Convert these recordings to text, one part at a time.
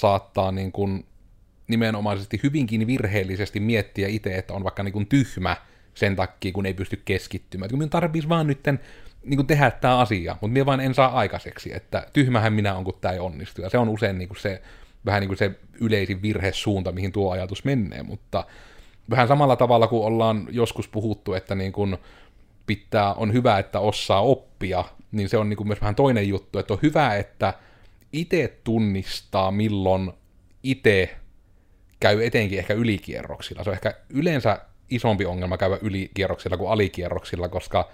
saattaa niin kuin nimenomaisesti hyvinkin virheellisesti miettiä itse, että on vaikka niin kuin tyhmä sen takia, kun ei pysty keskittymään. Että kun minun tarvitsisi vaan nytten niin kuin tehdä tämä asia, mutta minä vaan en saa aikaiseksi, että tyhmähän minä on, kun tämä ei onnistu. Ja se on usein niin kuin se, vähän niin kuin se yleisin virhesuunta, mihin tuo ajatus menee, mutta vähän samalla tavalla kuin ollaan joskus puhuttu, että niin kuin pitää, on hyvä, että osaa oppia, niin se on niin kuin myös vähän toinen juttu, että on hyvä, että itse tunnistaa, milloin itse käy etenkin ehkä ylikierroksilla. Se on ehkä yleensä isompi ongelma käydä ylikierroksilla kuin alikierroksilla, koska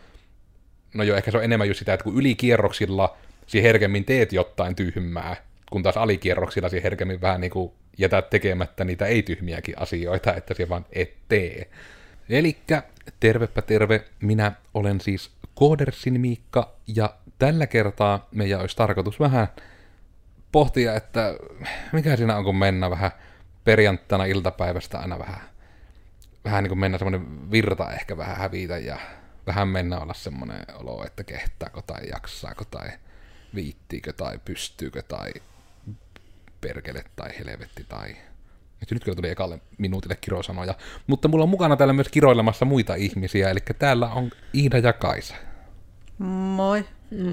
no joo, ehkä se on enemmän just sitä, että kun ylikierroksilla si herkemmin teet jotain tyhmää, kun taas alikierroksilla si herkemmin vähän niin kuin jätät tekemättä niitä ei-tyhmiäkin asioita, että se vaan et tee. Elikkä tervepä terve, minä olen siis Koodersin Miikka, ja tällä kertaa meidän olisi tarkoitus vähän pohtia, että mikä siinä on, kun mennä vähän perjantaina iltapäivästä aina vähän, vähän niin kuin mennä semmoinen virta ehkä vähän hävitä ja vähän mennä olla semmoinen olo, että kehtaako tai jaksaako tai viittiikö tai pystyykö tai perkele tai helvetti tai... Nyt, nyt kyllä tuli ekalle minuutille kirosanoja. Mutta mulla on mukana täällä myös kiroilemassa muita ihmisiä, eli täällä on Iida ja Kaisa. Moi.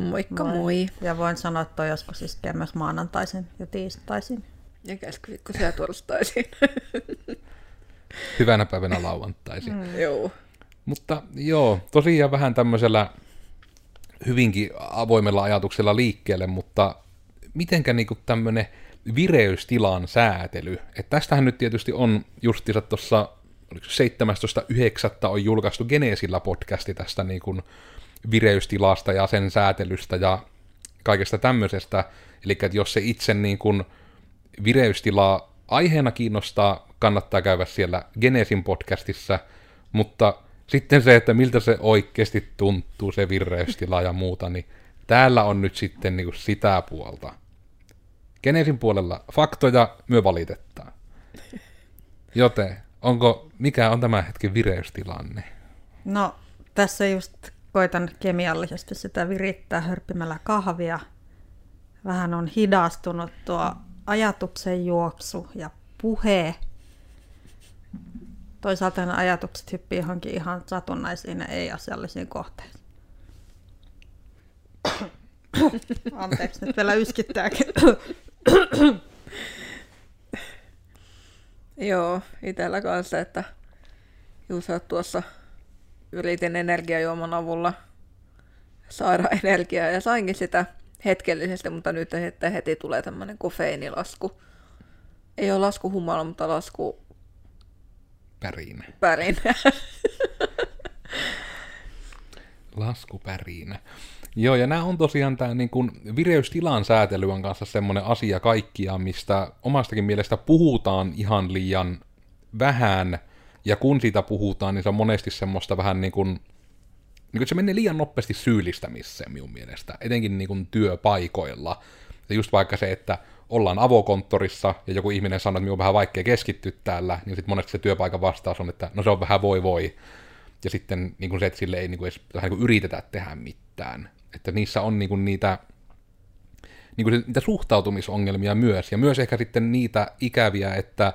Moikka moi. moi. Ja voin sanoa, että toi joskus iskee myös maanantaisin ja tiistaisin. Ja keskiviikkoisin ja torstaisin. Hyvänä päivänä lauantaisin. Mm. Joo. Mutta joo, tosiaan vähän tämmöisellä hyvinkin avoimella ajatuksella liikkeelle, mutta mitenkä niinku tämmöinen vireystilan säätely, että tästähän nyt tietysti on justiinsa tuossa 17.9. on julkaistu Geneesillä podcasti tästä niin kuin vireystilasta ja sen säätelystä ja kaikesta tämmöisestä. Eli että jos se itse niin kuin vireystila aiheena kiinnostaa, kannattaa käydä siellä Genesin podcastissa, mutta sitten se, että miltä se oikeasti tuntuu, se vireystila ja muuta, niin täällä on nyt sitten niin kuin sitä puolta. Genesin puolella faktoja myö valitetaan. Joten, onko, mikä on tämä hetken vireystilanne? No, tässä just koitan kemiallisesti sitä virittää hörppimällä kahvia. Vähän on hidastunut tuo ajatuksen juoksu ja puhe. Toisaalta ne ajatukset hyppii johonkin ihan satunnaisiin ja ei-asiallisiin kohteisiin. Anteeksi, nyt vielä yskittääkin. Joo, itsellä kanssa, että just tuossa yritin energiajuoman avulla saada energiaa ja sainkin sitä hetkellisesti, mutta nyt että heti tulee tämmöinen kofeinilasku. Ei ole lasku humala, mutta lasku... Pärinä. Pärinä. Laskupärinä. Joo, ja nämä on tosiaan tämä niin kuin vireystilan säätely on kanssa semmoinen asia kaikkia, mistä omastakin mielestä puhutaan ihan liian vähän, ja kun siitä puhutaan, niin se on monesti semmoista vähän niin kuin, niin kuin se menee liian nopeasti syyllistämiseen minun mielestä, etenkin niin kuin työpaikoilla. Ja just vaikka se, että ollaan avokonttorissa ja joku ihminen sanoo, että minun on vähän vaikea keskittyä täällä, niin sitten monesti se työpaikan vastaus on, että no se on vähän voi voi. Ja sitten niin kuin se, että sille ei niin kuin edes vähän niin kuin yritetä tehdä mitään. Että niissä on niin kuin niitä, niin kuin niitä suhtautumisongelmia myös, ja myös ehkä sitten niitä ikäviä, että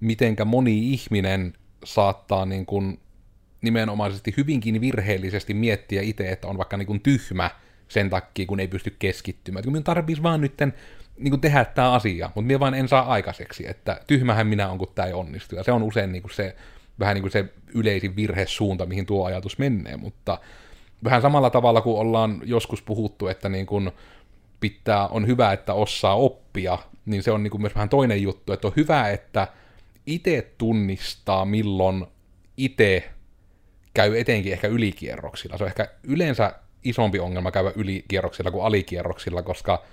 mitenkä moni ihminen saattaa niin kuin nimenomaisesti hyvinkin virheellisesti miettiä itse, että on vaikka niin kuin tyhmä sen takia, kun ei pysty keskittymään. Että minun tarvitsisi vaan nytten niin kuin tehdä tämä asia, mutta minä vaan en saa aikaiseksi, että tyhmähän minä on, kun tämä ei onnistu. Ja se on usein niin kuin se, vähän niin kuin se yleisin virhesuunta, mihin tuo ajatus menee, mutta vähän samalla tavalla kuin ollaan joskus puhuttu, että niin kuin pitää, on hyvä, että osaa oppia, niin se on niin kuin myös vähän toinen juttu, että on hyvä, että itse tunnistaa, milloin itse käy etenkin ehkä ylikierroksilla. Se on ehkä yleensä isompi ongelma käydä ylikierroksilla kuin alikierroksilla, koska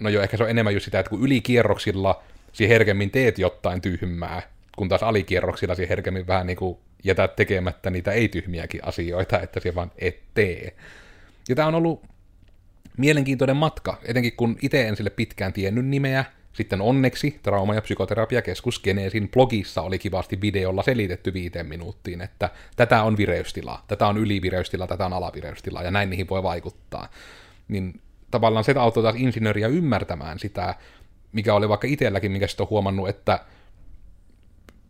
no joo, ehkä se on enemmän just sitä, että kun ylikierroksilla si herkemmin teet jotain tyhmää, kun taas alikierroksilla si herkemmin vähän niin kuin jätät tekemättä niitä ei-tyhmiäkin asioita, että se vaan et tee. Ja tämä on ollut mielenkiintoinen matka, etenkin kun itse en sille pitkään tiennyt nimeä, sitten onneksi Trauma- ja psykoterapiakeskus Geneesin blogissa oli kivasti videolla selitetty viiteen minuuttiin, että tätä on vireystila, tätä on ylivireystila, tätä on alavireystila, ja näin niihin voi vaikuttaa. Niin tavallaan se auttoi taas insinööriä ymmärtämään sitä, mikä oli vaikka itselläkin, mikä sitten on huomannut, että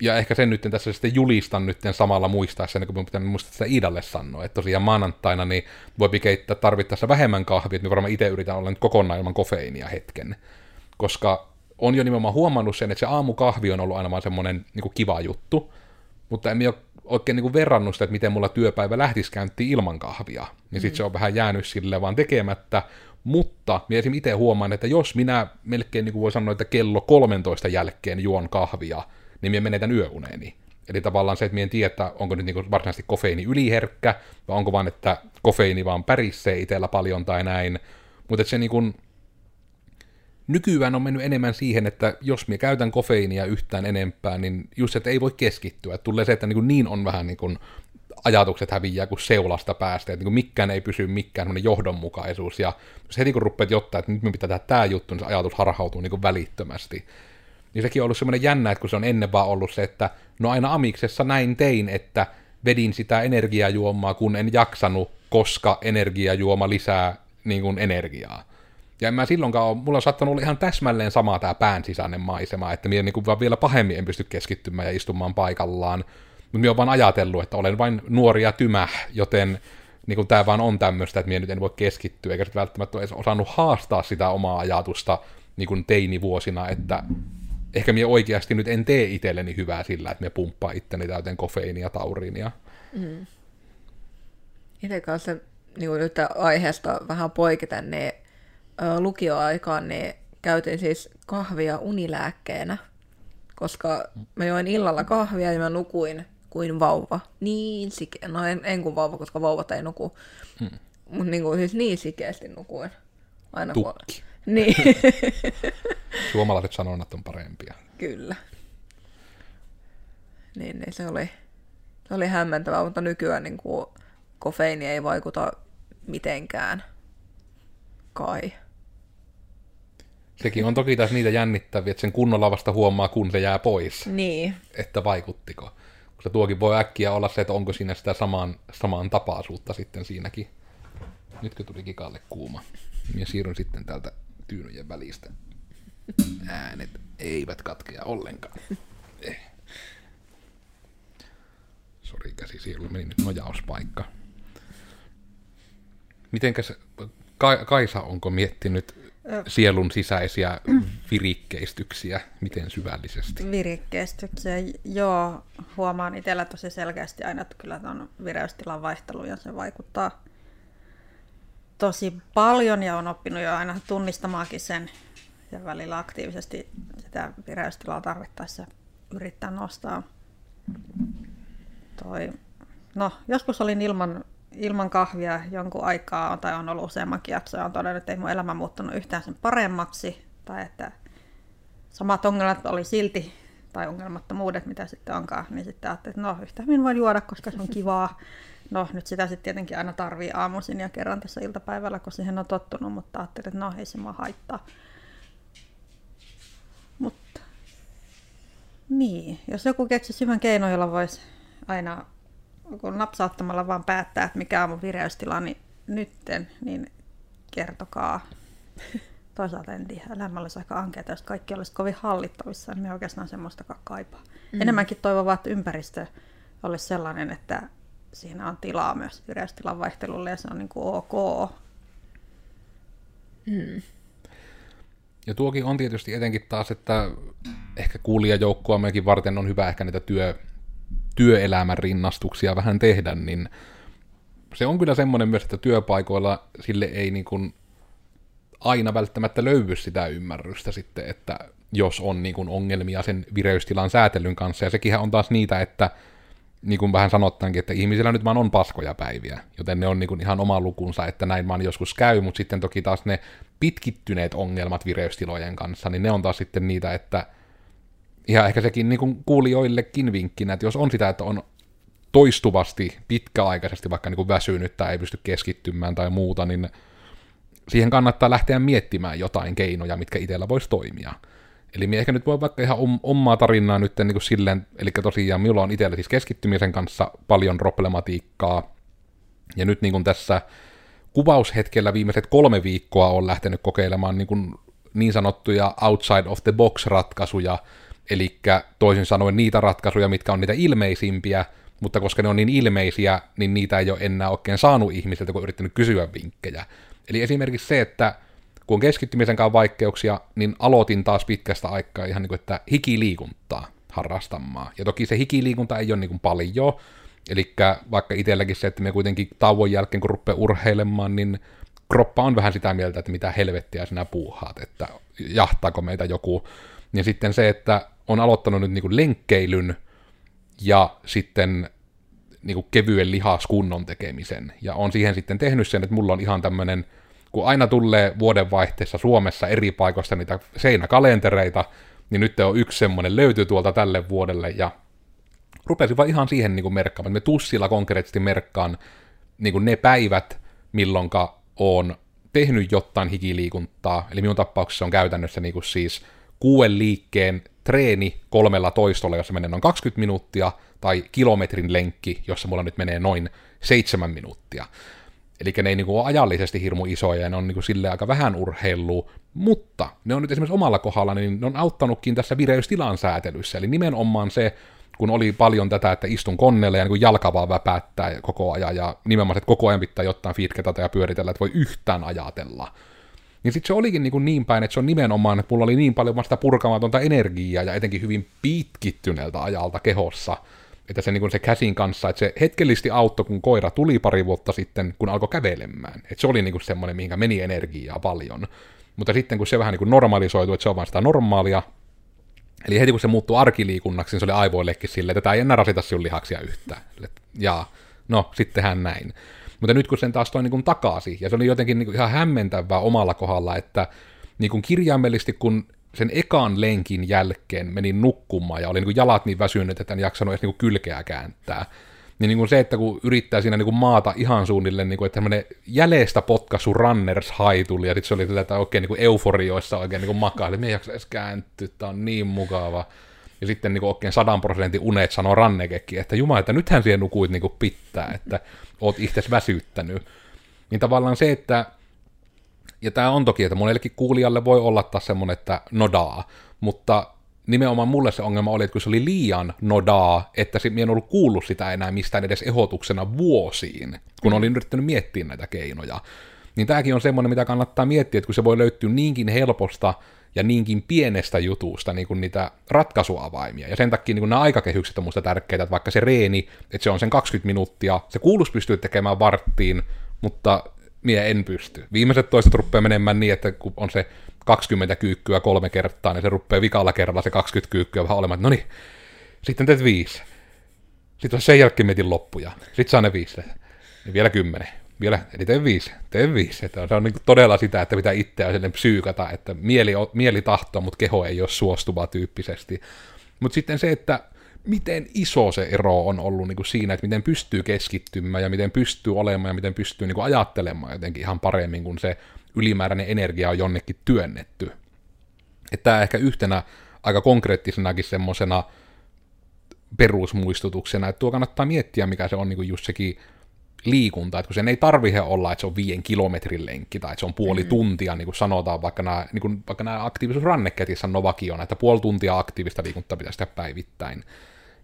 ja ehkä sen nyt tässä sitten julistan nyt samalla muistaessa, kun minun pitää muistaa sitä Iidalle sanoa, että tosiaan maanantaina niin voi keittää tarvittaessa vähemmän kahvia, että me varmaan itse yritän olla nyt kokonaan ilman kofeiinia hetken, koska on jo nimenomaan huomannut sen, että se aamukahvi on ollut aina vaan semmoinen niin kuin kiva juttu, mutta en ole oikein niin kuin verrannut sitä, että miten mulla työpäivä lähtisi käyntiin ilman kahvia, niin sitten mm. se on vähän jäänyt sille vaan tekemättä, mutta minä esimerkiksi itse huomaan, että jos minä melkein niin kuin voi sanoa, että kello 13 jälkeen juon kahvia, niin minä menetän yöuneeni. Eli tavallaan se, että minä en tiedä, että onko nyt niin varsinaisesti kofeiini yliherkkä, vai onko vaan, että kofeiini vaan pärissee itsellä paljon tai näin. Mutta se niin kuin, nykyään on mennyt enemmän siihen, että jos minä käytän kofeiinia yhtään enempää, niin just, että ei voi keskittyä. Tulee se, että niin, niin on vähän niin kuin ajatukset häviää kuin seulasta päästä, että niin mikään ei pysy mikään johdonmukaisuus, ja jos heti kun rupeat jotta, että nyt me pitää tehdä tämä juttu, niin se ajatus harhautuu niin kuin välittömästi. Niin sekin on ollut semmoinen jännä, että kun se on ennen vaan ollut se, että no aina amiksessa näin tein, että vedin sitä energiajuomaa, kun en jaksanut, koska energiajuoma lisää niin kuin energiaa. Ja en mä silloinkaan ole, mulla on saattanut olla ihan täsmälleen sama tämä pään sisäinen maisema, että minä niin vaan vielä pahemmin en pysty keskittymään ja istumaan paikallaan. Mutta minä olen vaan ajatellut, että olen vain nuori ja tymä, joten niin tämä vaan on tämmöistä, että minä nyt en voi keskittyä, eikä välttämättä ole edes osannut haastaa sitä omaa ajatusta niin kuin teinivuosina, että ehkä minä oikeasti nyt en tee itselleni hyvää sillä, että me pumppaa itteni täyteen kofeiinia, tauriinia. Mm. Itse kanssa niin nyt aiheesta vähän poiketen, niin lukioaikaan niin käytin siis kahvia unilääkkeenä, koska mä join illalla kahvia ja mä nukuin kuin vauva. Niin sike... No en, en kuin vauva, koska vauvat ei nuku. Hmm. Mutta niin kuin, siis niin sikeästi nukuin. Aina Tukki. Kun... Niin. Suomalaiset sanonnat on parempia. Kyllä. Niin, niin se oli, se oli hämmentävää, mutta nykyään niin kuin, kofeiini ei vaikuta mitenkään. Kai. Sekin on toki taas niitä jännittäviä, että sen kunnolla vasta huomaa, kun se jää pois. Niin. Että vaikuttiko. Koska tuokin voi äkkiä olla se, että onko siinä sitä samaan, samaan tapaisuutta sitten siinäkin. Nytkö tuli kikalle kuuma. Ja siirryn sitten täältä tyynyjen välistä. Äänet eivät katkea ollenkaan. Eh. Sori käsi, siellä meni nyt nojauspaikka. Mitenkäs Kaisa, onko miettinyt sielun sisäisiä virikkeistyksiä, miten syvällisesti? Virikkeistyksiä, joo. Huomaan itsellä tosi selkeästi aina, että kyllä on vireystilan vaihtelu ja se vaikuttaa tosi paljon ja on oppinut jo aina tunnistamaankin sen ja välillä aktiivisesti sitä vireystilaa tarvittaessa yrittää nostaa. Toi, no, joskus olin ilman ilman kahvia jonkun aikaa, tai on ollut useammankin jakso, ja on todennut, että ei mun elämä muuttunut yhtään sen paremmaksi, tai että samat ongelmat oli silti, tai ongelmattomuudet, mitä sitten onkaan, niin sitten ajattelin, että no yhtä hyvin voin juoda, koska se on kivaa. No nyt sitä sitten tietenkin aina tarvii aamuisin ja kerran tässä iltapäivällä, kun siihen on tottunut, mutta ajattelin, että no ei se mua haittaa. Mutta niin, jos joku keksisi hyvän keinon, jolla voisi aina kun napsauttamalla vaan päättää, että mikä on mun vireystila, niin nytten, niin kertokaa. Toisaalta en tiedä, elämä olisi aika ankeata, jos kaikki olisi kovin hallittavissa, niin me oikeastaan semmoista kaipaa. Mm. Enemmänkin toivon että ympäristö olisi sellainen, että siinä on tilaa myös vireystilan vaihtelulle ja se on niin kuin ok. Mm. Ja tuokin on tietysti etenkin taas, että ehkä kuulijajoukkoa mekin varten on hyvä ehkä näitä työ, työelämän rinnastuksia vähän tehdä, niin se on kyllä semmoinen myös, että työpaikoilla sille ei niin kuin aina välttämättä löydy sitä ymmärrystä sitten, että jos on niin kuin ongelmia sen vireystilan säätelyn kanssa, ja sekin on taas niitä, että niin kuin vähän sanottaankin, että ihmisillä nyt vaan on paskoja päiviä, joten ne on niin kuin ihan oma lukunsa, että näin vaan joskus käy, mutta sitten toki taas ne pitkittyneet ongelmat vireystilojen kanssa, niin ne on taas sitten niitä, että ihan ehkä sekin niin kuin kuulijoillekin vinkkinä, että jos on sitä, että on toistuvasti, pitkäaikaisesti vaikka niin kuin väsynyt tai ei pysty keskittymään tai muuta, niin siihen kannattaa lähteä miettimään jotain keinoja, mitkä itsellä voisi toimia. Eli minä ehkä nyt voi vaikka ihan omaa tarinaa nyt niin kuin silleen, eli tosiaan minulla on itsellä siis keskittymisen kanssa paljon problematiikkaa, ja nyt niin kuin tässä kuvaushetkellä viimeiset kolme viikkoa on lähtenyt kokeilemaan niin kuin niin sanottuja outside of the box ratkaisuja, eli toisin sanoen niitä ratkaisuja, mitkä on niitä ilmeisimpiä, mutta koska ne on niin ilmeisiä, niin niitä ei ole enää oikein saanut ihmisiltä, kun on yrittänyt kysyä vinkkejä. Eli esimerkiksi se, että kun on keskittymisen kanssa vaikeuksia, niin aloitin taas pitkästä aikaa ihan niin kuin, että hikiliikuntaa harrastamaan. Ja toki se hikiliikunta ei ole niin kuin paljon, eli vaikka itselläkin se, että me kuitenkin tauon jälkeen, kun rupeaa urheilemaan, niin kroppa on vähän sitä mieltä, että mitä helvettiä sinä puuhaat, että jahtaako meitä joku. Ja sitten se, että on aloittanut nyt niin kuin lenkkeilyn ja sitten niin kuin kevyen lihaskunnon tekemisen. Ja on siihen sitten tehnyt sen, että mulla on ihan tämmöinen, kun aina tulee vuodenvaihteessa Suomessa eri paikoista niitä seinäkalentereita, niin nyt on yksi semmoinen löytyy tuolta tälle vuodelle, ja rupesin vaan ihan siihen niin kuin merkkaamaan, me tussilla konkreettisesti merkkaan niin kuin ne päivät, milloinka on tehnyt jotain hikiliikuntaa, eli minun tapauksessa on käytännössä niin kuin siis kuuden liikkeen treeni kolmella toistolla, jossa menee noin 20 minuuttia, tai kilometrin lenkki, jossa mulla nyt menee noin seitsemän minuuttia. Eli ne ei niin ole ajallisesti hirmu isoja, ja ne on niin sille aika vähän urheilua, mutta ne on nyt esimerkiksi omalla kohdalla, niin ne on auttanutkin tässä vireystilan säätelyssä, eli nimenomaan se, kun oli paljon tätä, että istun konneelle ja niin jalka vaan väpäättää koko ajan, ja nimenomaan, että koko ajan pitää jotain feedketata ja pyöritellä, että voi yhtään ajatella. Niin sitten se olikin niin, kuin niin päin, että se on nimenomaan, että mulla oli niin paljon vasta purkamatonta energiaa ja etenkin hyvin pitkittyneeltä ajalta kehossa, että se, niin kuin se käsin kanssa, että se hetkellisesti auttoi, kun koira tuli pari vuotta sitten, kun alkoi kävelemään. Että se oli niin kuin semmoinen, mihinkä meni energiaa paljon. Mutta sitten kun se vähän niin kuin normalisoitu, että se on vain sitä normaalia, eli heti kun se muuttuu arkiliikunnaksi, niin se oli aivoillekin silleen, että tämä ei enää rasita sinun lihaksia yhtään. Ja no, sittenhän näin. Mutta nyt kun sen taas toi niin kuin takaisin, ja se oli jotenkin niin kuin ihan hämmentävää omalla kohdalla, että niin kuin kirjaimellisesti kun sen ekan lenkin jälkeen menin nukkumaan ja oli niin kuin jalat niin väsynyt, että en jaksanut edes niin kuin kylkeä kääntää, niin, niin kuin se, että kun yrittää siinä niin kuin maata ihan suunnilleen, niin kuin, että tämmöinen jäljestä potkaisu runners high tuli, ja sitten se oli tätä oikein niin kuin euforioissa oikein niin kuin makaa, että me ei jaksa edes kääntyä, tämä on niin mukava. Ja sitten niin kuin oikein sadan prosentin unet sanoo Rannekekki, että jumala, että nythän siihen nukuit niin kuin pitää, että oot itse väsyttänyt. Niin tavallaan se, että, ja tämä on toki, että monellekin kuulijalle voi olla taas semmoinen, että nodaa, mutta nimenomaan mulle se ongelma oli, että kun se oli liian nodaa, että minä en ollut kuullut sitä enää mistään edes ehdotuksena vuosiin, kun olin yrittänyt miettiä näitä keinoja. Niin tämäkin on semmoinen, mitä kannattaa miettiä, että kun se voi löytyä niinkin helposta ja niinkin pienestä jutusta niin kuin niitä ratkaisuavaimia. Ja sen takia niin kuin nämä aikakehykset on musta tärkeitä, että vaikka se reeni, että se on sen 20 minuuttia, se kuulus pystyy tekemään varttiin, mutta minä en pysty. Viimeiset toistot rupeaa menemään niin, että kun on se 20 kyykkyä kolme kertaa, niin se rupeaa vikalla kerralla se 20 kyykkyä vähän olemaan, no niin, sitten teet viisi. Sitten sen jälkeen mietin loppuja. Sitten saa ne viisi. Niin vielä kymmenen vielä, eli tee viisi, tee viisi. Että se on niin todella sitä, että pitää itseään psyykata, että mieli, mieli tahtoo, mutta keho ei ole suostuva tyyppisesti. Mutta sitten se, että miten iso se ero on ollut niin kuin siinä, että miten pystyy keskittymään ja miten pystyy olemaan ja miten pystyy niin kuin ajattelemaan jotenkin ihan paremmin, kun se ylimääräinen energia on jonnekin työnnetty. Että tämä ehkä yhtenä aika konkreettisenakin semmoisena perusmuistutuksena, että tuo kannattaa miettiä, mikä se on niin kuin just sekin liikunta, että kun sen ei tarvitse olla, että se on viien kilometrin lenkki tai että se on puoli mm. tuntia, niin kuin sanotaan, vaikka nämä, niin kuin, vaikka nämä aktiivisuusranneketissä Novakin on, että puoli tuntia aktiivista liikuntaa pitäisi tehdä päivittäin.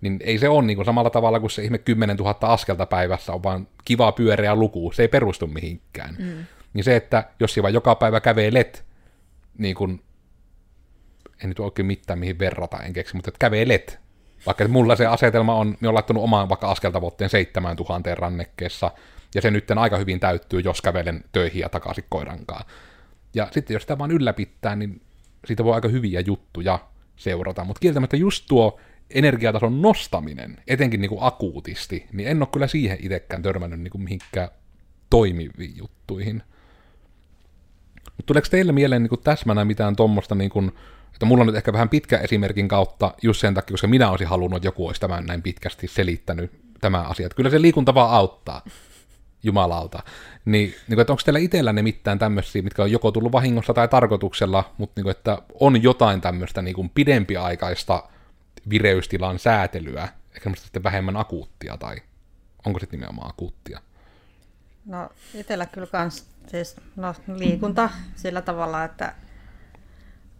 Niin ei se ole niin kuin samalla tavalla kuin se ihme 10 000 askelta päivässä on vaan kiva pyöreä luku, se ei perustu mihinkään. Mm. Niin se, että jos vaan joka päivä kävelet, niin kuin, en nyt oikein mitään mihin verrata, en keksi, mutta että kävelet vaikka mulla se asetelma on, me on laittanut omaan vaikka askeltavoitteen 7000 rannekkeessa, ja se nyt aika hyvin täyttyy, jos kävelen töihin ja takaisin koirankaan. Ja sitten jos sitä vaan ylläpittää, niin siitä voi aika hyviä juttuja seurata. Mutta kieltämättä just tuo energiatason nostaminen, etenkin niin kuin akuutisti, niin en ole kyllä siihen itsekään törmännyt niin kuin mihinkään toimiviin juttuihin. Mutta tuleeko teille mieleen niin kuin täsmänä mitään tuommoista niin kuin, että mulla on nyt ehkä vähän pitkä esimerkin kautta just sen takia, koska minä olisin halunnut, että joku olisi tämän näin pitkästi selittänyt tämä asia. Että kyllä se liikunta vaan auttaa, jumalauta. Niin, niin että onko teillä itsellänne mitään tämmöisiä, mitkä on joko tullut vahingossa tai tarkoituksella, mutta niin kuin, että on jotain tämmöistä niin kuin pidempiaikaista vireystilan säätelyä, ehkä sitten vähemmän akuuttia, tai onko sitten nimenomaan akuuttia? No itsellä kyllä kans, siis no, liikunta sillä tavalla, että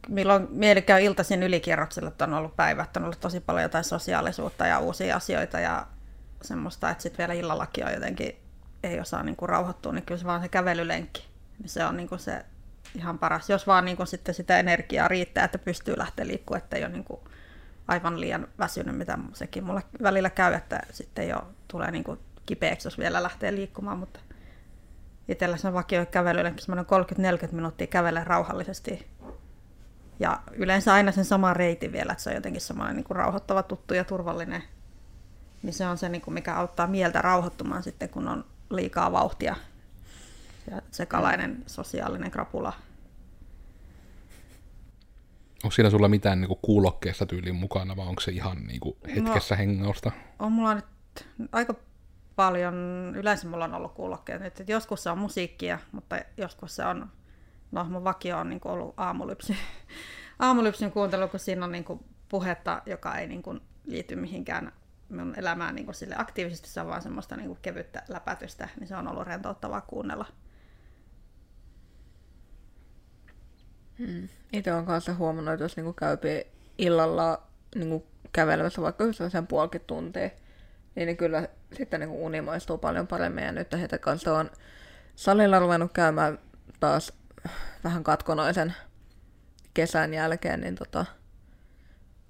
milloin mieli käy iltaisin ylikierroksella, että on ollut päivä, että on ollut tosi paljon jotain sosiaalisuutta ja uusia asioita ja semmoista, että sitten vielä illallakin on jotenkin, ei osaa niin kuin rauhoittua, niin kyllä se vaan se kävelylenkki, niin se on niin kuin se ihan paras. Jos vaan niin kuin sitten sitä energiaa riittää, että pystyy lähteä liikkumaan, että ei ole niin kuin aivan liian väsynyt, mitä sekin mulle välillä käy, että sitten jo tulee niin kuin kipeäksi, jos vielä lähtee liikkumaan, mutta itsellä se on vakio kävelylenkki, semmoinen 30-40 minuuttia kävellä rauhallisesti. Ja yleensä aina sen saman reitin vielä, että se on jotenkin semmoinen niin kuin rauhoittava, tuttu ja turvallinen. Niin se on se, niin kuin mikä auttaa mieltä rauhoittumaan sitten, kun on liikaa vauhtia ja sekalainen sosiaalinen krapula. Onko siinä sulla mitään niin kuulokkeessa tyyliin mukana, vai onko se ihan niin kuin hetkessä no, hengausta? On mulla nyt aika paljon, yleensä mulla on ollut kuulokkeet, että joskus se on musiikkia, mutta joskus se on, no mun vakio on niin kuin ollut aamulypsy, aamulypsyn kuuntelu, kun siinä on niin kuin puhetta, joka ei niin kuin liity mihinkään mun elämään niin kuin sille aktiivisesti, se on vaan semmoista niin kuin kevyttä läpätystä, niin se on ollut rentouttavaa kuunnella. Hmm. Itse olen kanssa huomannut, että jos niinku käypi illalla niinku kävelemässä vaikka sen puolikin tuntia, niin ne kyllä sitten niinku uni maistuu paljon paremmin. Ja nyt heitä kanssa on salilla ruvennut käymään taas vähän katkonaisen kesän jälkeen, niin, tota,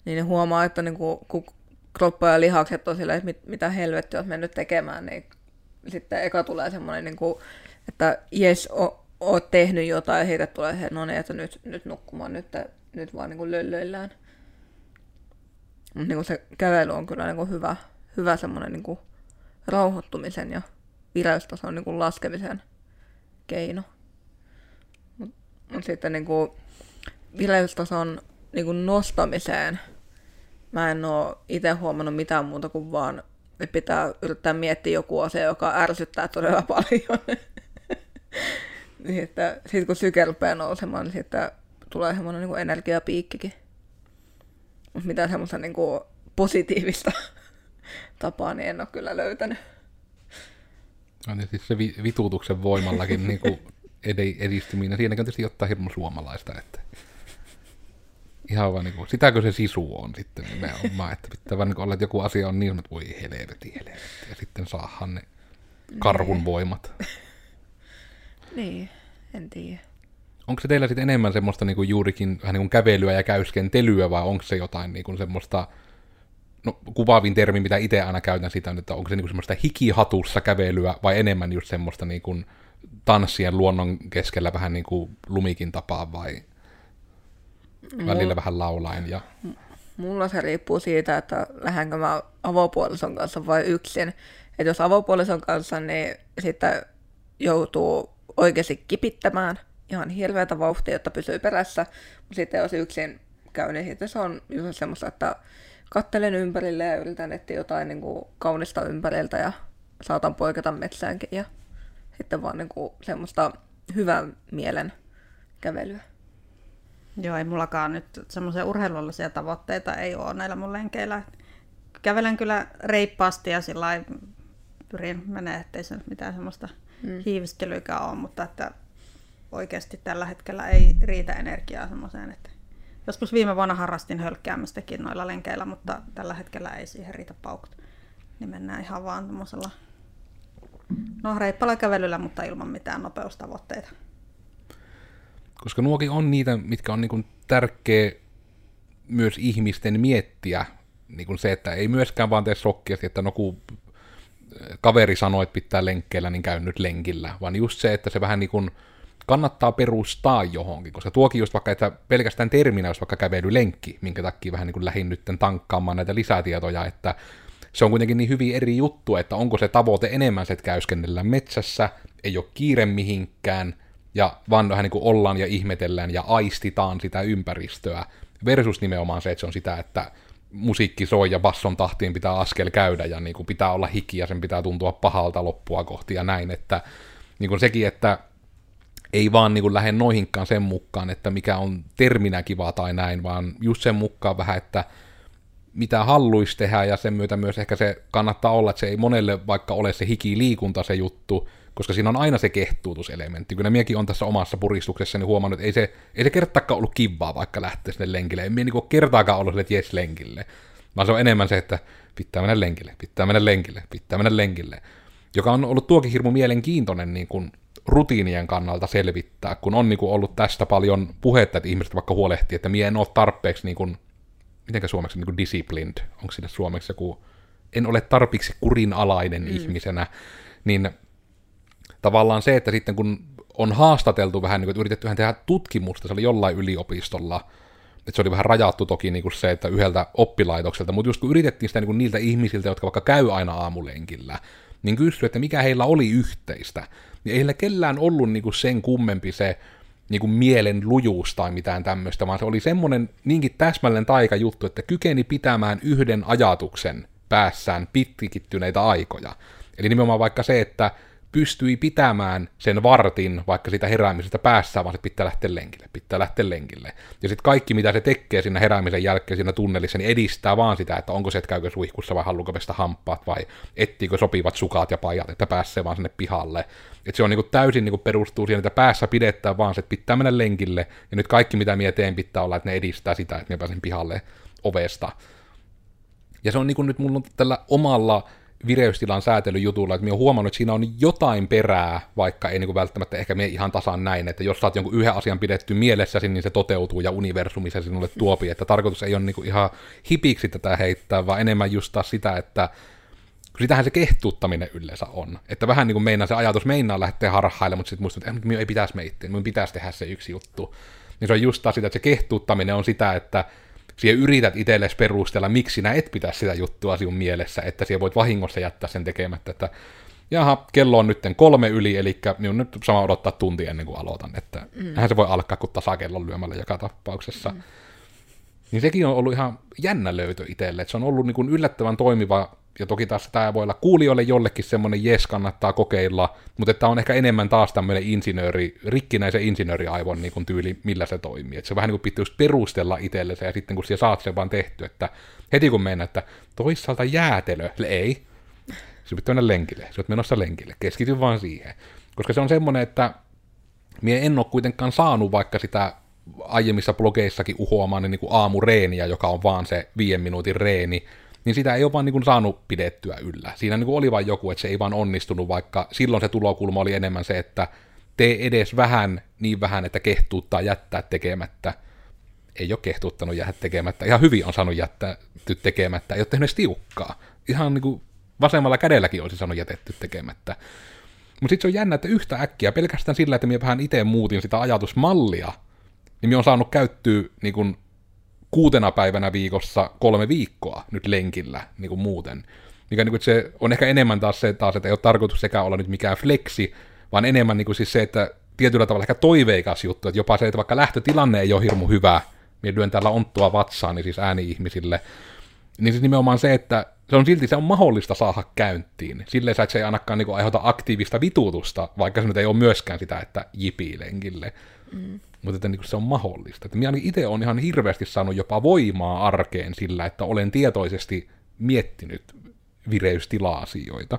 niin huomaa, että niinku, kun kroppa ja lihakset on silleen, että mit, mitä helvettiä olet mennyt tekemään, niin sitten eka tulee semmoinen, niinku, että jes, oot tehnyt jotain ja heitä tulee se, no niin, että nyt, nyt nukkumaan, nyt, nyt vaan niin löllöillään. Mutta niin se kävely on kyllä niin hyvä, hyvä semmoinen niin rauhoittumisen ja vireystason niin laskemisen keino. Mutta mut sitten niin kuin vireystason niin kuin nostamiseen mä en oo itse huomannut mitään muuta kuin vaan, että pitää yrittää miettiä joku asia, joka ärsyttää todella paljon. niin että sitten kun syke rupeaa nousemaan, niin sitten tulee semmoinen niin energiapiikkikin. Mutta mitään semmoista niin kuin positiivista tapaa niin en ole kyllä löytänyt. No niin, siis se vitutuksen voimallakin niin kuin edistyminen, siinäkin on tietysti jotain hirmu suomalaista, että ihan vaan niin kuin, sitäkö se sisu on sitten nimenomaan, että pitää vaan niin olla, että joku asia on niin, että voi helvetti, helvetti, ja sitten saahan ne karhun niin. voimat. Niin, en tiedä. Onko se teillä sitten enemmän semmoista niinku juurikin vähän niin kävelyä ja käyskentelyä, vai onko se jotain niinku semmoista, no kuvaavin termi, mitä itse aina käytän sitä, että onko se niinku semmoista hikihatussa kävelyä, vai enemmän just semmoista niinku tanssien luonnon keskellä vähän niin kuin lumikin tapaa, vai välillä vähän laulain? Ja... Mulla se riippuu siitä, että lähdenkö mä avopuolison kanssa vai yksin. Että jos avopuolison kanssa, niin sitten joutuu oikeasti kipittämään ihan hirveätä vauhtia, jotta pysyy perässä. Mutta sitten jos yksin käy, niin sitten se on just semmoista, että kattelen ympärille ja yritän etsiä jotain niin kuin kaunista ympäriltä ja saatan poiketa metsäänkin ja sitten vaan niin kuin semmoista hyvän mielen kävelyä. Joo, ei mullakaan nyt semmoisia urheilullisia tavoitteita ei ole näillä mun lenkeillä. Kävelen kyllä reippaasti ja sillä pyrin menee, ettei se mitään semmoista mm. hiiviskelykään ole, mutta että oikeasti tällä hetkellä ei riitä energiaa semmoiseen, että joskus viime vuonna harrastin hölkkäämistäkin noilla lenkeillä, mutta tällä hetkellä ei siihen riitä paukut. Niin mennään ihan vaan semmoisella no, reippalla kävelyllä, mutta ilman mitään nopeustavoitteita. Koska nuokin on niitä, mitkä on niin tärkeä myös ihmisten miettiä, niin kuin se, että ei myöskään vaan tee sokkiasti, että no kun kaveri sanoi, että pitää lenkkeellä, niin käy nyt lenkillä, vaan just se, että se vähän niin kuin kannattaa perustaa johonkin, koska tuokin just vaikka, että pelkästään terminä, jos vaikka kävelylenkki, minkä takia vähän niin kuin lähdin nyt tankkaamaan näitä lisätietoja, että se on kuitenkin niin hyvin eri juttu, että onko se tavoite enemmän se, että käyskennellä metsässä, ei ole kiire mihinkään, ja vaan vähän niin kuin ollaan ja ihmetellään ja aistitaan sitä ympäristöä, versus nimenomaan se, että se on sitä, että musiikki soi ja basson tahtiin pitää askel käydä ja niin kuin pitää olla hiki ja sen pitää tuntua pahalta loppua kohti ja näin, että niin kuin sekin, että ei vaan niin kuin lähde noihinkaan sen mukaan, että mikä on terminä kiva tai näin, vaan just sen mukaan vähän, että mitä halluisi tehdä ja sen myötä myös ehkä se kannattaa olla, että se ei monelle vaikka ole se hiki liikunta se juttu, koska siinä on aina se kehtuutuselementti. Kyllä minäkin on tässä omassa puristuksessani huomannut, että ei se, ei se kertaakaan ollut kivaa, vaikka lähtee sinne lenkille. En minä niin kertaakaan ollut sille, että jes lenkille. Vaan se on enemmän se, että pitää mennä lenkille, pitää mennä lenkille, pitää mennä lenkille. Joka on ollut tuokin hirmu mielenkiintoinen niin kuin rutiinien kannalta selvittää, kun on niin kuin ollut tästä paljon puhetta, että ihmiset vaikka huolehtii, että mie en ole tarpeeksi, niin kuin, mitenkä suomeksi, niin kuin disciplined, onko siinä suomeksi joku, en ole tarpeeksi kurinalainen mm. ihmisenä, niin tavallaan se, että sitten kun on haastateltu vähän, niin kuin, että yritetty tehdä tutkimusta, se oli jollain yliopistolla, että se oli vähän rajattu toki niin kuin se, että yhdeltä oppilaitokselta, mutta just kun yritettiin sitä niin kuin niiltä ihmisiltä, jotka vaikka käy aina aamulenkillä, niin kysyi, että mikä heillä oli yhteistä, niin ei heillä kellään ollut niin kuin sen kummempi se niin kuin mielen lujuus tai mitään tämmöistä, vaan se oli semmoinen niinkin täsmällinen taikajuttu, että kykeni pitämään yhden ajatuksen päässään pitkittyneitä aikoja. Eli nimenomaan vaikka se, että pystyi pitämään sen vartin vaikka sitä heräämisestä päässä, vaan se pitää lähteä lenkille, pitää lähteä lenkille. Ja sitten kaikki, mitä se tekee siinä heräämisen jälkeen siinä tunnelissa, niin edistää vaan sitä, että onko se, että käykö suihkussa vai haluuko pestä hampaat vai ettiikö sopivat sukat ja pajat, että pääsee vaan sinne pihalle. Että se on niinku täysin niinku perustuu siihen, että päässä pidetään vaan se, että pitää mennä lenkille, ja nyt kaikki, mitä mie teen, pitää olla, että ne edistää sitä, että mie pääsen pihalle ovesta. Ja se on niinku nyt mulla tällä omalla vireystilan säätelyjutulla, että minä olen huomannut, että siinä on jotain perää, vaikka ei niin välttämättä ehkä me ihan tasan näin, että jos saat jonkun yhden asian pidetty mielessäsi, niin se toteutuu ja universumi se sinulle tuopi, että tarkoitus ei ole niin ihan hipiksi tätä heittää, vaan enemmän just taas sitä, että sitähän se kehtuuttaminen yleensä on. Että vähän niin kuin meinaa se ajatus meinaa lähteä harhailemaan, mutta sitten muistat, että minun ei pitäisi meitä, minun pitäisi tehdä se yksi juttu. Niin se on just taas sitä, että se kehtuuttaminen on sitä, että siihen yrität itsellesi perustella, miksi sinä et pitää sitä juttua sinun mielessä, että siellä voit vahingossa jättää sen tekemättä, että jaha, kello on nyt kolme yli, eli minun nyt sama odottaa tunti ennen kuin aloitan, että mm. se voi alkaa kuin tasakellon lyömällä joka tapauksessa. Mm. Niin sekin on ollut ihan jännä löytö itselle, että se on ollut niin kuin yllättävän toimiva ja toki taas tämä voi olla kuulijoille jollekin semmoinen jes, kannattaa kokeilla, mutta että on ehkä enemmän taas tämmöinen insinööri, rikkinäisen insinööriaivon niin tyyli, millä se toimii. Että se vähän niin kuin pitää just perustella itsellesi, ja sitten kun siellä saat sen vaan tehty, että heti kun mennä, että toisaalta jäätelö, ei, se pitää mennä lenkille, se on menossa lenkille, keskity vaan siihen. Koska se on semmoinen, että mie en ole kuitenkaan saanut vaikka sitä aiemmissa blogeissakin uhoamaan niin kuin aamureeniä, joka on vaan se viiden minuutin reeni, niin sitä ei ole vaan niin kuin saanut pidettyä yllä. Siinä niin kuin oli vain joku, että se ei vaan onnistunut, vaikka silloin se tulokulma oli enemmän se, että tee edes vähän, niin vähän, että kehtuuttaa jättää tekemättä. Ei ole kehtuuttanut jäädä tekemättä. Ihan hyvin on saanut jättää tekemättä. Ei ole tehnyt tiukkaa. Ihan niin kuin vasemmalla kädelläkin olisi saanut jätetty tekemättä. Mutta sitten se on jännä, että yhtä äkkiä, pelkästään sillä, että minä vähän itse muutin sitä ajatusmallia, niin minä on saanut käyttyä niin kuin kuutena päivänä viikossa kolme viikkoa nyt lenkillä niin kuin muuten. Mikä niin kuin, se on ehkä enemmän taas se, taas, että ei ole tarkoitus sekä olla nyt mikään flexi, vaan enemmän niin kuin siis se, että tietyllä tavalla ehkä toiveikas juttu, että jopa se, että vaikka lähtötilanne ei ole hirmu hyvä, minä lyön täällä onttua vatsaan, niin siis ääni-ihmisille, niin siis nimenomaan se, että se on silti se on mahdollista saada käyntiin. Silleen että se ei ainakaan niin aiheuta aktiivista vitutusta, vaikka se nyt ei ole myöskään sitä, että jipii lenkille. Mm mutta että niin se on mahdollista. Että minä itse olen ihan hirveästi saanut jopa voimaa arkeen sillä, että olen tietoisesti miettinyt vireystila-asioita.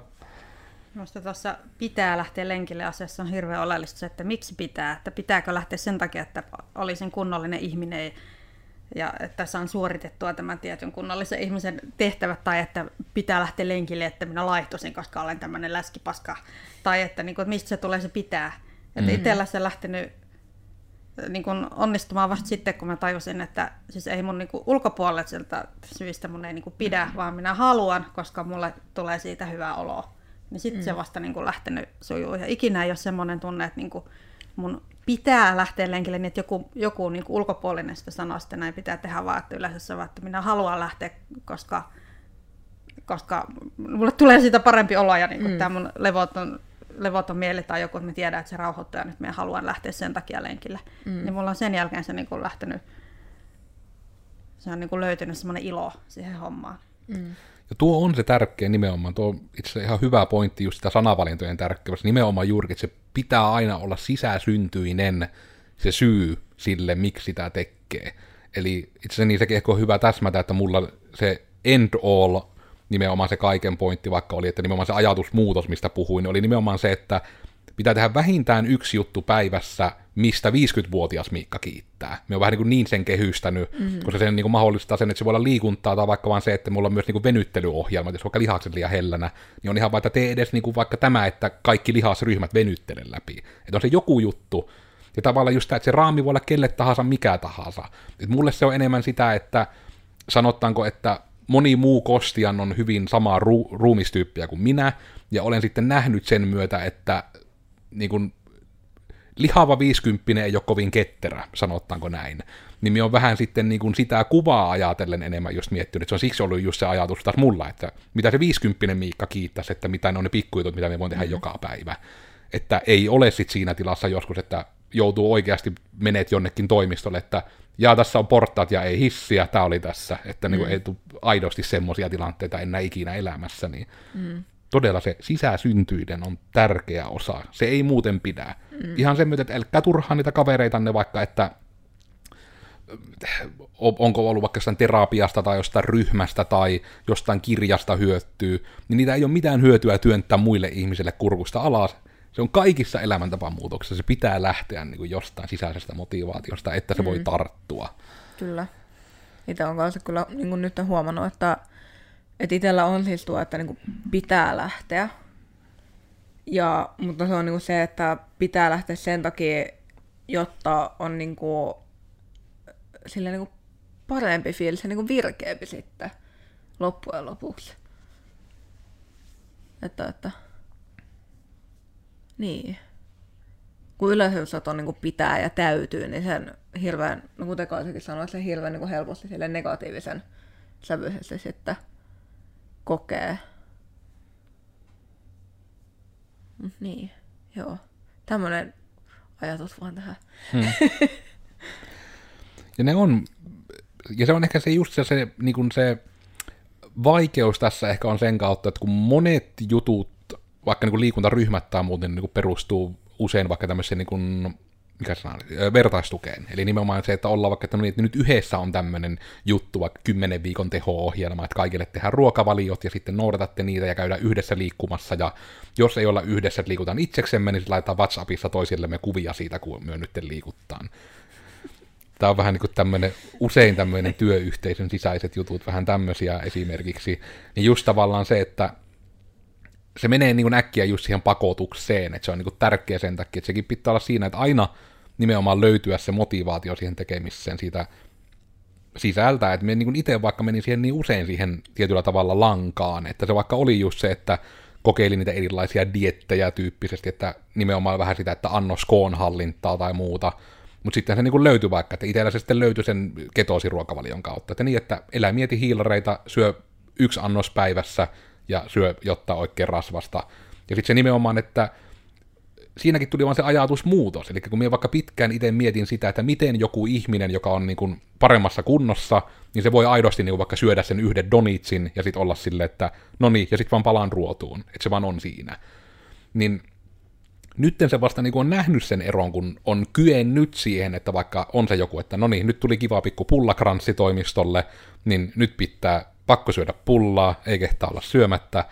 Minusta tuossa pitää lähteä lenkille asiassa on hirveän oleellista se, että miksi pitää. Että pitääkö lähteä sen takia, että olisin kunnollinen ihminen ja että saan suoritettua tämän tietyn kunnollisen ihmisen tehtävät, tai että pitää lähteä lenkille, että minä laihtuisin, koska olen tämmöinen läskipaska, tai että, niin kuin, että mistä se tulee se pitää. Että mm. itsellä se lähtenyt niin kuin onnistumaan vasta sitten, kun mä tajusin, että siis ei mun niin ulkopuoliselta syistä mun ei niin pidä, vaan minä haluan, koska mulle tulee siitä hyvää oloa. Niin sitten mm. se vasta niin kuin lähtenyt sujuu. Ja ikinä ei ole semmoinen tunne, että niin kuin mun pitää lähteä lenkille, niin että joku, joku niin ulkopuolinen sitä sanoo, että näin pitää tehdä, vaan että yleensä se on, että minä haluan lähteä, koska, koska mulle tulee siitä parempi olo ja niin mm. tämä mun levoton levoton mieli tai joku, että mä tiedän, että se rauhoittaa ja nyt mä haluan lähteä sen takia lenkille. Mm. Niin mulla on sen jälkeen se niin kuin lähtenyt, se on niin kuin löytynyt semmoinen ilo siihen hommaan. Mm. Ja tuo on se tärkeä nimenomaan, tuo on itse asiassa ihan hyvä pointti just sitä sanavalintojen tärkeydessä, nimenomaan juurikin, että se pitää aina olla sisäsyntyinen se syy sille, miksi sitä tekee. Eli itse asiassa niin sekin ehkä on hyvä täsmätä, että mulla se end all nimenomaan se kaiken pointti vaikka oli, että nimenomaan se ajatusmuutos, mistä puhuin, oli nimenomaan se, että pitää tehdä vähintään yksi juttu päivässä, mistä 50-vuotias Miikka kiittää. Me on vähän niin, kuin niin sen kehystänyt, mm-hmm. koska se niin kuin mahdollistaa sen, että se voi olla liikuntaa tai vaikka vaan se, että mulla on myös niin kuin venyttelyohjelmat, jos vaikka lihakset liian hellänä, niin on ihan vaan, että tee edes niin kuin vaikka tämä, että kaikki lihasryhmät venyttele läpi. Että on se joku juttu, ja tavallaan just tämä, että se raami voi olla kelle tahansa, mikä tahansa. Et mulle se on enemmän sitä, että sanottaanko, että moni muu kostian on hyvin samaa ru- ruumistyyppiä kuin minä, ja olen sitten nähnyt sen myötä, että niin kuin, lihava 50 ei ole kovin ketterä, sanottaanko näin. Niin me on vähän sitten niin kuin sitä kuvaa ajatellen enemmän just miettinyt, että se on siksi ollut just se ajatus taas mulla, että mitä se 50 Miikka kiittäisi, että mitä ne on ne pikkujutut, mitä me voin tehdä mm. joka päivä. Että ei ole sitten siinä tilassa joskus, että joutuu oikeasti menet jonnekin toimistolle, että ja tässä on portaat ja ei hissiä, tämä oli tässä, että niin mm. ei tule aidosti semmoisia tilanteita enää ikinä elämässä, niin mm. todella se sisäsyntyiden on tärkeä osa. Se ei muuten pidä. Mm. Ihan sen myötä, että älkää turhaa niitä kavereitanne vaikka, että onko ollut vaikka jostain terapiasta tai jostain ryhmästä tai jostain kirjasta hyötyy, niin niitä ei ole mitään hyötyä työntää muille ihmisille kurkusta alas, se on kaikissa elämäntapamuutoksissa, se pitää lähteä niin kuin jostain sisäisestä motivaatiosta, että se mm. voi tarttua. Kyllä. Itse on kanssa kyllä niin kuin nyt huomannut, että, että itsellä on siis tuo, että niin kuin pitää lähteä. Ja, mutta se on niin kuin se, että pitää lähteä sen takia, jotta on niin kuin, sillä niin kuin parempi fiilis ja niin kuin virkeämpi sitten loppujen lopuksi. Että, että niin. Kun jos on niin pitää ja täytyy, niin sen hirveän, no kuten Kaisikin sanoi, se hirveän niin helposti sille negatiivisen sävyisesti sitten kokee. Niin, joo. Tämmöinen ajatus vaan tähän. Hmm. ja ne on, ja se on ehkä se just se, se, niin kuin se vaikeus tässä ehkä on sen kautta, että kun monet jutut vaikka niin kuin liikuntaryhmät tai muuten niin kuin perustuu usein vaikka tämmöiseen niin kuin, mikä sana, vertaistukeen. Eli nimenomaan se, että ollaan vaikka, että, no niin, että nyt yhdessä on tämmöinen juttu, vaikka 10 viikon teho-ohjelma, että kaikille tehdään ruokavaliot ja sitten noudatatte niitä ja käydään yhdessä liikkumassa. Ja jos ei olla yhdessä, että liikutaan itseksemme, niin laitetaan WhatsAppissa toisillemme kuvia siitä, kun me nyt liikuttaan. Tämä on vähän niin kuin tämmöinen, usein tämmöinen työyhteisön sisäiset jutut, vähän tämmöisiä esimerkiksi. Niin just tavallaan se, että se menee niin kuin äkkiä just siihen pakotukseen, että se on niin kuin tärkeä sen takia, että sekin pitää olla siinä, että aina nimenomaan löytyä se motivaatio siihen tekemiseen siitä sisältä, että me niin itse vaikka menin siihen niin usein siihen tietyllä tavalla lankaan, että se vaikka oli just se, että kokeilin niitä erilaisia diettejä tyyppisesti, että nimenomaan vähän sitä, että annos koon hallintaa tai muuta, mutta sitten se niin löytyi vaikka, että itsellä se sitten löytyi sen ketoosiruokavalion kautta, että niin, että elää mieti hiilareita, syö yksi annos päivässä, ja syö jotta oikein rasvasta. Ja sitten se nimenomaan, että siinäkin tuli vaan se ajatusmuutos. Eli kun minä vaikka pitkään itse mietin sitä, että miten joku ihminen, joka on niin kuin paremmassa kunnossa, niin se voi aidosti niin kuin vaikka syödä sen yhden donitsin ja sitten olla sille, että no niin, ja sitten vaan palaan ruotuun. Että se vaan on siinä. Niin nytten se vasta niin kuin on nähnyt sen eron, kun on kyennyt siihen, että vaikka on se joku, että no niin, nyt tuli kiva pikku pullakranssi toimistolle, niin nyt pitää pakko syödä pullaa, ei kehtaa olla syömättä.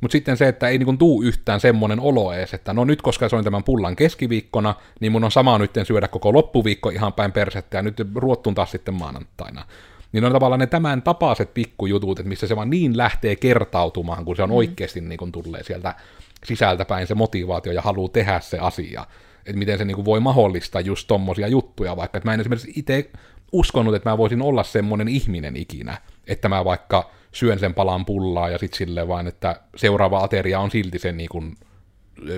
Mutta sitten se, että ei niinku tuu yhtään semmoinen olo edes, että no nyt koska se on tämän pullan keskiviikkona, niin mun on sama nyt syödä koko loppuviikko ihan päin persettä ja nyt ruottun taas sitten maanantaina. Niin on tavallaan ne tämän tapaiset pikkujutut, että missä se vaan niin lähtee kertautumaan, kun se on mm. oikeasti niin kun tulee sieltä sisältä päin se motivaatio ja haluaa tehdä se asia. Että miten se niin voi mahdollistaa just tommosia juttuja, vaikka että mä en esimerkiksi itse uskonut, että mä voisin olla semmoinen ihminen ikinä, että mä vaikka syön sen palan pullaa ja sitten silleen vaan, että seuraava ateria on silti sen niin kuin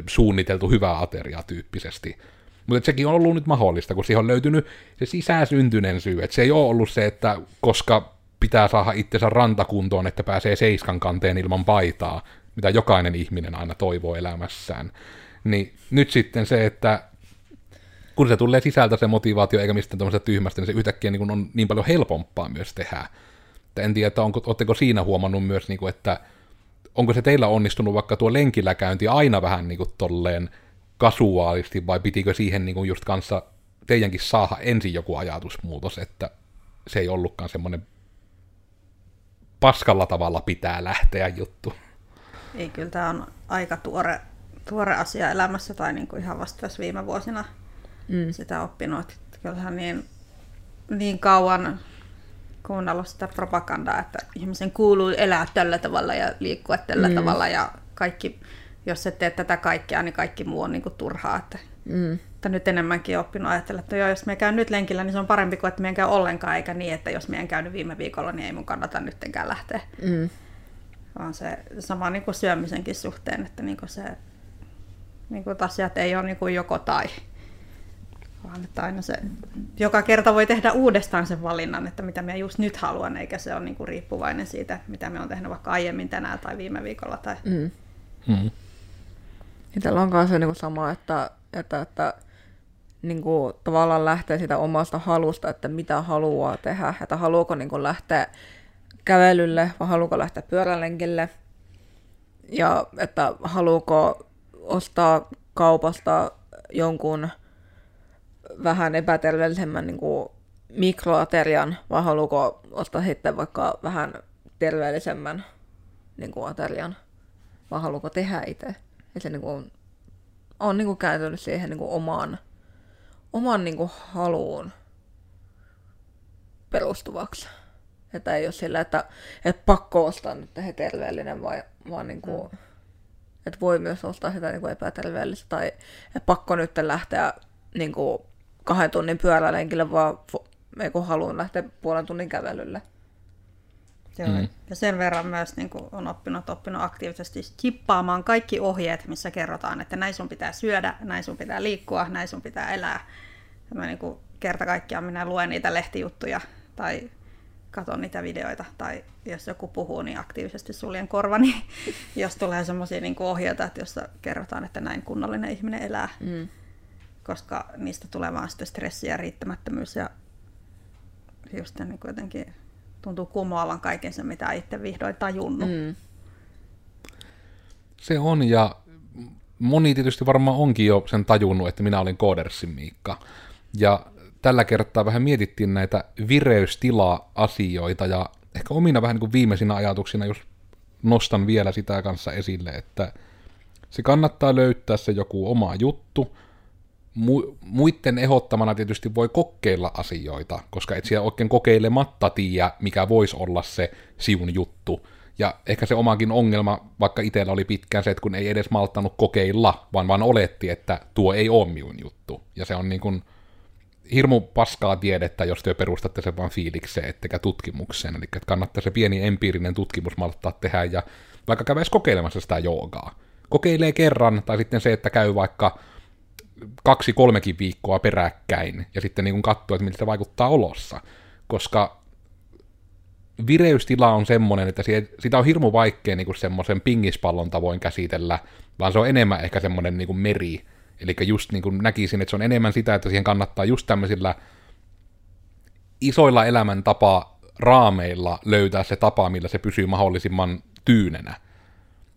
suunniteltu hyvä ateria tyyppisesti. Mutta sekin on ollut nyt mahdollista, kun siihen on löytynyt se sisäsyntyinen syy. Että se ei ole ollut se, että koska pitää saada itsensä rantakuntoon, että pääsee seiskan kanteen ilman paitaa, mitä jokainen ihminen aina toivoo elämässään. Niin nyt sitten se, että kun se tulee sisältä se motivaatio eikä mistään tämmöisestä tyhmästä, niin se yhtäkkiä niin on niin paljon helpompaa myös tehdä. Että en tiedä, että onko, oletteko siinä huomannut myös, niin kuin, että onko se teillä onnistunut vaikka tuo lenkillä käynti aina vähän niin kuin tolleen kasuaalisti, vai pitikö siihen niin kuin just kanssa teidänkin saada ensin joku ajatusmuutos, että se ei ollutkaan semmoinen paskalla tavalla pitää lähteä juttu. Ei, kyllä tämä on aika tuore, tuore asia elämässä tai niin kuin ihan vasta tässä viime vuosina Mm. sitä oppinut. Kyllähän niin, niin kauan kuunnellut sitä propagandaa, että ihmisen kuuluu elää tällä tavalla ja liikkua tällä mm. tavalla ja kaikki, jos et tee tätä kaikkea, niin kaikki muu on niin kuin turhaa. Että, Mm. että nyt enemmänkin oppinut ajattelemaan, että joo, jos me käyn nyt lenkillä, niin se on parempi kuin että me en käy ollenkaan, eikä niin, että jos me en käynyt viime viikolla, niin ei mun kannata nyttenkään lähteä. Mm. Vaan se sama niin kuin syömisenkin suhteen, että niin kuin se, niin kuin asiat ei ole niin kuin joko tai. Vaan että aina se, joka kerta voi tehdä uudestaan sen valinnan, että mitä minä just nyt haluan, eikä se ole niin kuin riippuvainen siitä, mitä me on tehnyt vaikka aiemmin tänään tai viime viikolla. Tai... Mm. Mm. Itsellä on kanssa niinku sama, että, että, että niinku, tavallaan lähtee sitä omasta halusta, että mitä haluaa tehdä. Että haluuko niinku lähteä kävelylle vai haluuko lähteä pyörälenkille. Ja että haluuko ostaa kaupasta jonkun vähän epäterveellisemmän niinku, mikroaterian vai haluuko ostaa sitten vaikka vähän terveellisemmän niinku, aterian vai haluuko tehdä itse. Ja se niinku on, on niinku kääntynyt siihen niinku omaan, oman niinku haluun perustuvaksi. Että ei ole sillä, että, että pakko ostaa nyt he terveellinen, vai, vaan niinku, mm. että voi myös ostaa sitä niinku epäterveellistä. Tai että pakko nyt lähteä niinku kahden tunnin pyörälenkille, vaan ei kun haluan lähteä puolen tunnin kävelylle. Joo. Mm. Ja sen verran myös niin kuin on oppinut, oppinut aktiivisesti chippaamaan kaikki ohjeet, missä kerrotaan, että näin sun pitää syödä, näin sun pitää liikkua, näin sun pitää elää. Ja mä niin kuin kerta kaikkiaan minä luen niitä lehtijuttuja tai katson niitä videoita tai jos joku puhuu, niin aktiivisesti suljen korvani, jos tulee semmoisia niin ohjeita, että jossa kerrotaan, että näin kunnollinen ihminen elää, Mm. Koska niistä tulee vaan sitten stressi ja riittämättömyys ja just niin kuin jotenkin tuntuu kumoavan kaiken sen, mitä itse vihdoin tajunnut. Mm. Mm. Se on, ja moni tietysti varmaan onkin jo sen tajunnut, että minä olin Koodersin Miikka. Ja tällä kertaa vähän mietittiin näitä vireystila-asioita, ja ehkä omina vähän niin kuin viimeisinä ajatuksina, jos nostan vielä sitä kanssa esille, että se kannattaa löytää se joku oma juttu, Mu- muiden ehdottamana tietysti voi kokeilla asioita, koska et siellä oikein kokeilematta tiedä, mikä voisi olla se siun juttu. Ja ehkä se omakin ongelma, vaikka itsellä oli pitkään se, että kun ei edes malttanut kokeilla, vaan vaan oletti, että tuo ei ole minun juttu. Ja se on niin kuin hirmu paskaa tiedettä, jos te perustatte sen vain fiilikseen, ettekä tutkimukseen. Eli että kannattaa se pieni empiirinen tutkimus malttaa tehdä, ja vaikka käväisi kokeilemassa sitä joogaa. Kokeilee kerran, tai sitten se, että käy vaikka kaksi, kolmekin viikkoa peräkkäin, ja sitten niin katsoo, että miltä se vaikuttaa olossa. Koska vireystila on semmoinen, että sitä on hirmu vaikea niin semmoisen pingispallon tavoin käsitellä, vaan se on enemmän ehkä semmoinen niin meri. Eli just niin kuin näkisin, että se on enemmän sitä, että siihen kannattaa just tämmöisillä isoilla elämäntapa raameilla löytää se tapa, millä se pysyy mahdollisimman tyynenä.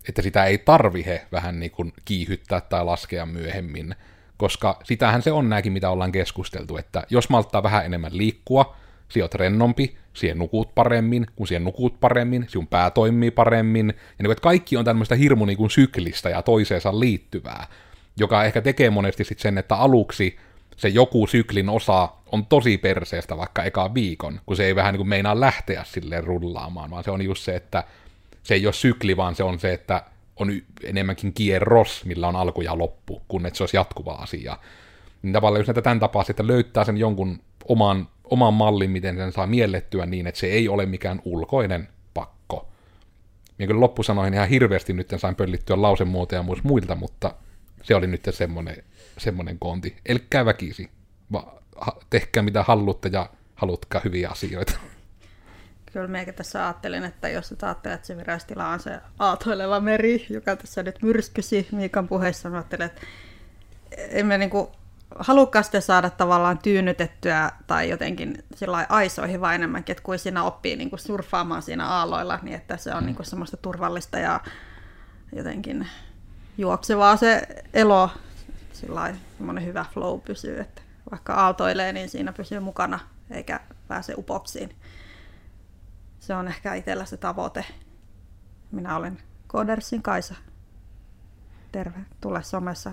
Että sitä ei tarvihe vähän niin kuin kiihyttää tai laskea myöhemmin, koska sitähän se on nämäkin, mitä ollaan keskusteltu, että jos malttaa vähän enemmän liikkua, sinä oot rennompi, siihen nukut paremmin, kun siihen nukut paremmin, sinun pää toimii paremmin, ja niin että kaikki on tämmöistä hirmu niin kuin syklistä ja toiseensa liittyvää, joka ehkä tekee monesti sitten sen, että aluksi se joku syklin osa on tosi perseestä vaikka eka viikon, kun se ei vähän niin kuin meinaa lähteä silleen rullaamaan, vaan se on just se, että se ei ole sykli, vaan se on se, että on enemmänkin kierros, millä on alku ja loppu, kun että se olisi jatkuva asia. Niin tavallaan jos näitä tämän tapaa, että löytää sen jonkun oman, oman mallin, miten sen saa miellettyä niin, että se ei ole mikään ulkoinen pakko. Minä kyllä loppusanoihin ihan hirveästi nyt sain pöllittyä lausemuotoja myös muilta, mutta se oli nyt semmoinen, semmoinen konti. Elkkää väkisi. Tehkää mitä haluatte ja halutkaa hyviä asioita. Kyllä minäkin tässä ajattelin, että jos et ajattelet, että se vireystila on se aaltoileva meri, joka tässä nyt myrskysi Miikan puheessa, mä ajattelin, että emme niin halukkaasti saada tavallaan tyynnytettyä tai jotenkin sillä aisoihin vaan enemmänkin, että kuin siinä oppii niin kuin surffaamaan siinä aalloilla, niin että se on niin kuin semmoista turvallista ja jotenkin juoksevaa se elo, sillä semmoinen hyvä flow pysyy, että vaikka aaltoilee, niin siinä pysyy mukana eikä pääse upoksiin. Se on ehkä itsellä se tavoite. Minä olen Kodersin Kaisa. terve. Tule somessa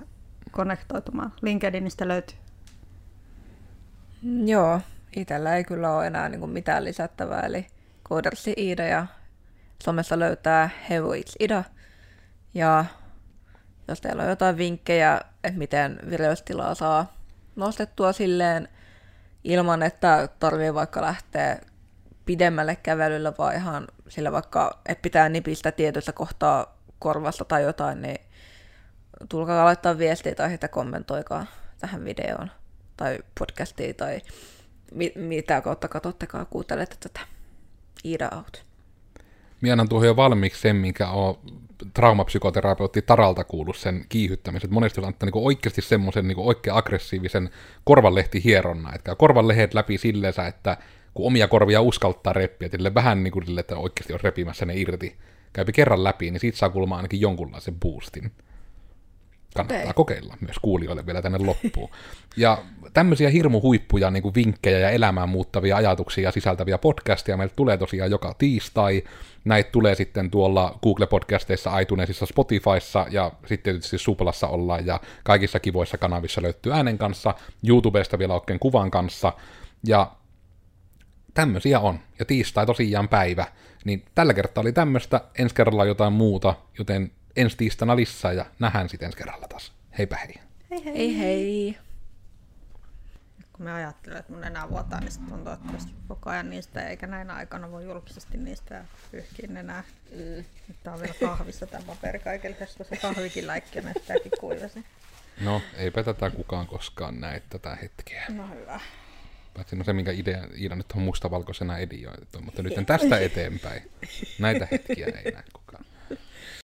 konnektoitumaan. LinkedInistä löytyy. Joo, itsellä ei kyllä ole enää niin mitään lisättävää, eli Koodersi Ida ja somessa löytää Hevoits Ida. Ja jos teillä on jotain vinkkejä, että miten vireystilaa saa nostettua silleen ilman, että tarvii vaikka lähteä pidemmälle kävelyllä, vaan ihan sillä vaikka, että pitää nipistä tietyssä kohtaa korvasta tai jotain, niin tulkaa laittaa viestiä tai sitä kommentoikaa tähän videoon tai podcastiin tai mi- mitä kautta katsottekaan kuuntelette tätä Ida Out. Minä annan tuohon jo valmiiksi sen, minkä on traumapsykoterapeutti Taralta kuullut sen kiihyttämisen. Monesti on niin oikeasti semmoisen niin oikein aggressiivisen korvanlehtihieronna, että korvanlehet läpi silleensä, että kun omia korvia uskaltaa reppiä, että vähän niin kuin sille, että oikeasti on repimässä ne irti, käypi kerran läpi, niin siitä saa kuulemma ainakin jonkunlaisen boostin. Kannattaa Okei. kokeilla myös kuulijoille vielä tänne loppuun. Ja tämmöisiä hirmuhuippuja, niin kuin vinkkejä ja elämään muuttavia ajatuksia sisältäviä podcasteja meiltä tulee tosiaan joka tiistai. Näitä tulee sitten tuolla Google-podcasteissa, iTunesissa, Spotifyssa ja sitten tietysti Suplassa ollaan ja kaikissa kivoissa kanavissa löytyy äänen kanssa, YouTubesta vielä oikein kuvan kanssa. Ja tämmöisiä on. Ja tiistai tosiaan päivä. Niin tällä kertaa oli tämmöistä, ensi kerralla jotain muuta, joten ensi tiistaina lisää ja nähdään sitten ensi kerralla taas. Heipä hei. Hei hei. Ei hei! Kun mä ajattelen, että mun enää vuotaa, niin sitten tuntuu, että koko ajan niistä eikä näinä aikana voi julkisesti niistä pyyhkiä enää. Mm. Nyt tää on vielä kahvissa tämä paperi kaikille, koska se kahvikin läikki mä sitäkin kuivasin. No, eipä tätä kukaan koskaan näe tätä hetkeä. No hyvä. Paitsi no se, minkä idea, Iida nyt on mustavalkoisena edioitu, mutta nyt tästä eteenpäin. Näitä hetkiä ei kukaan.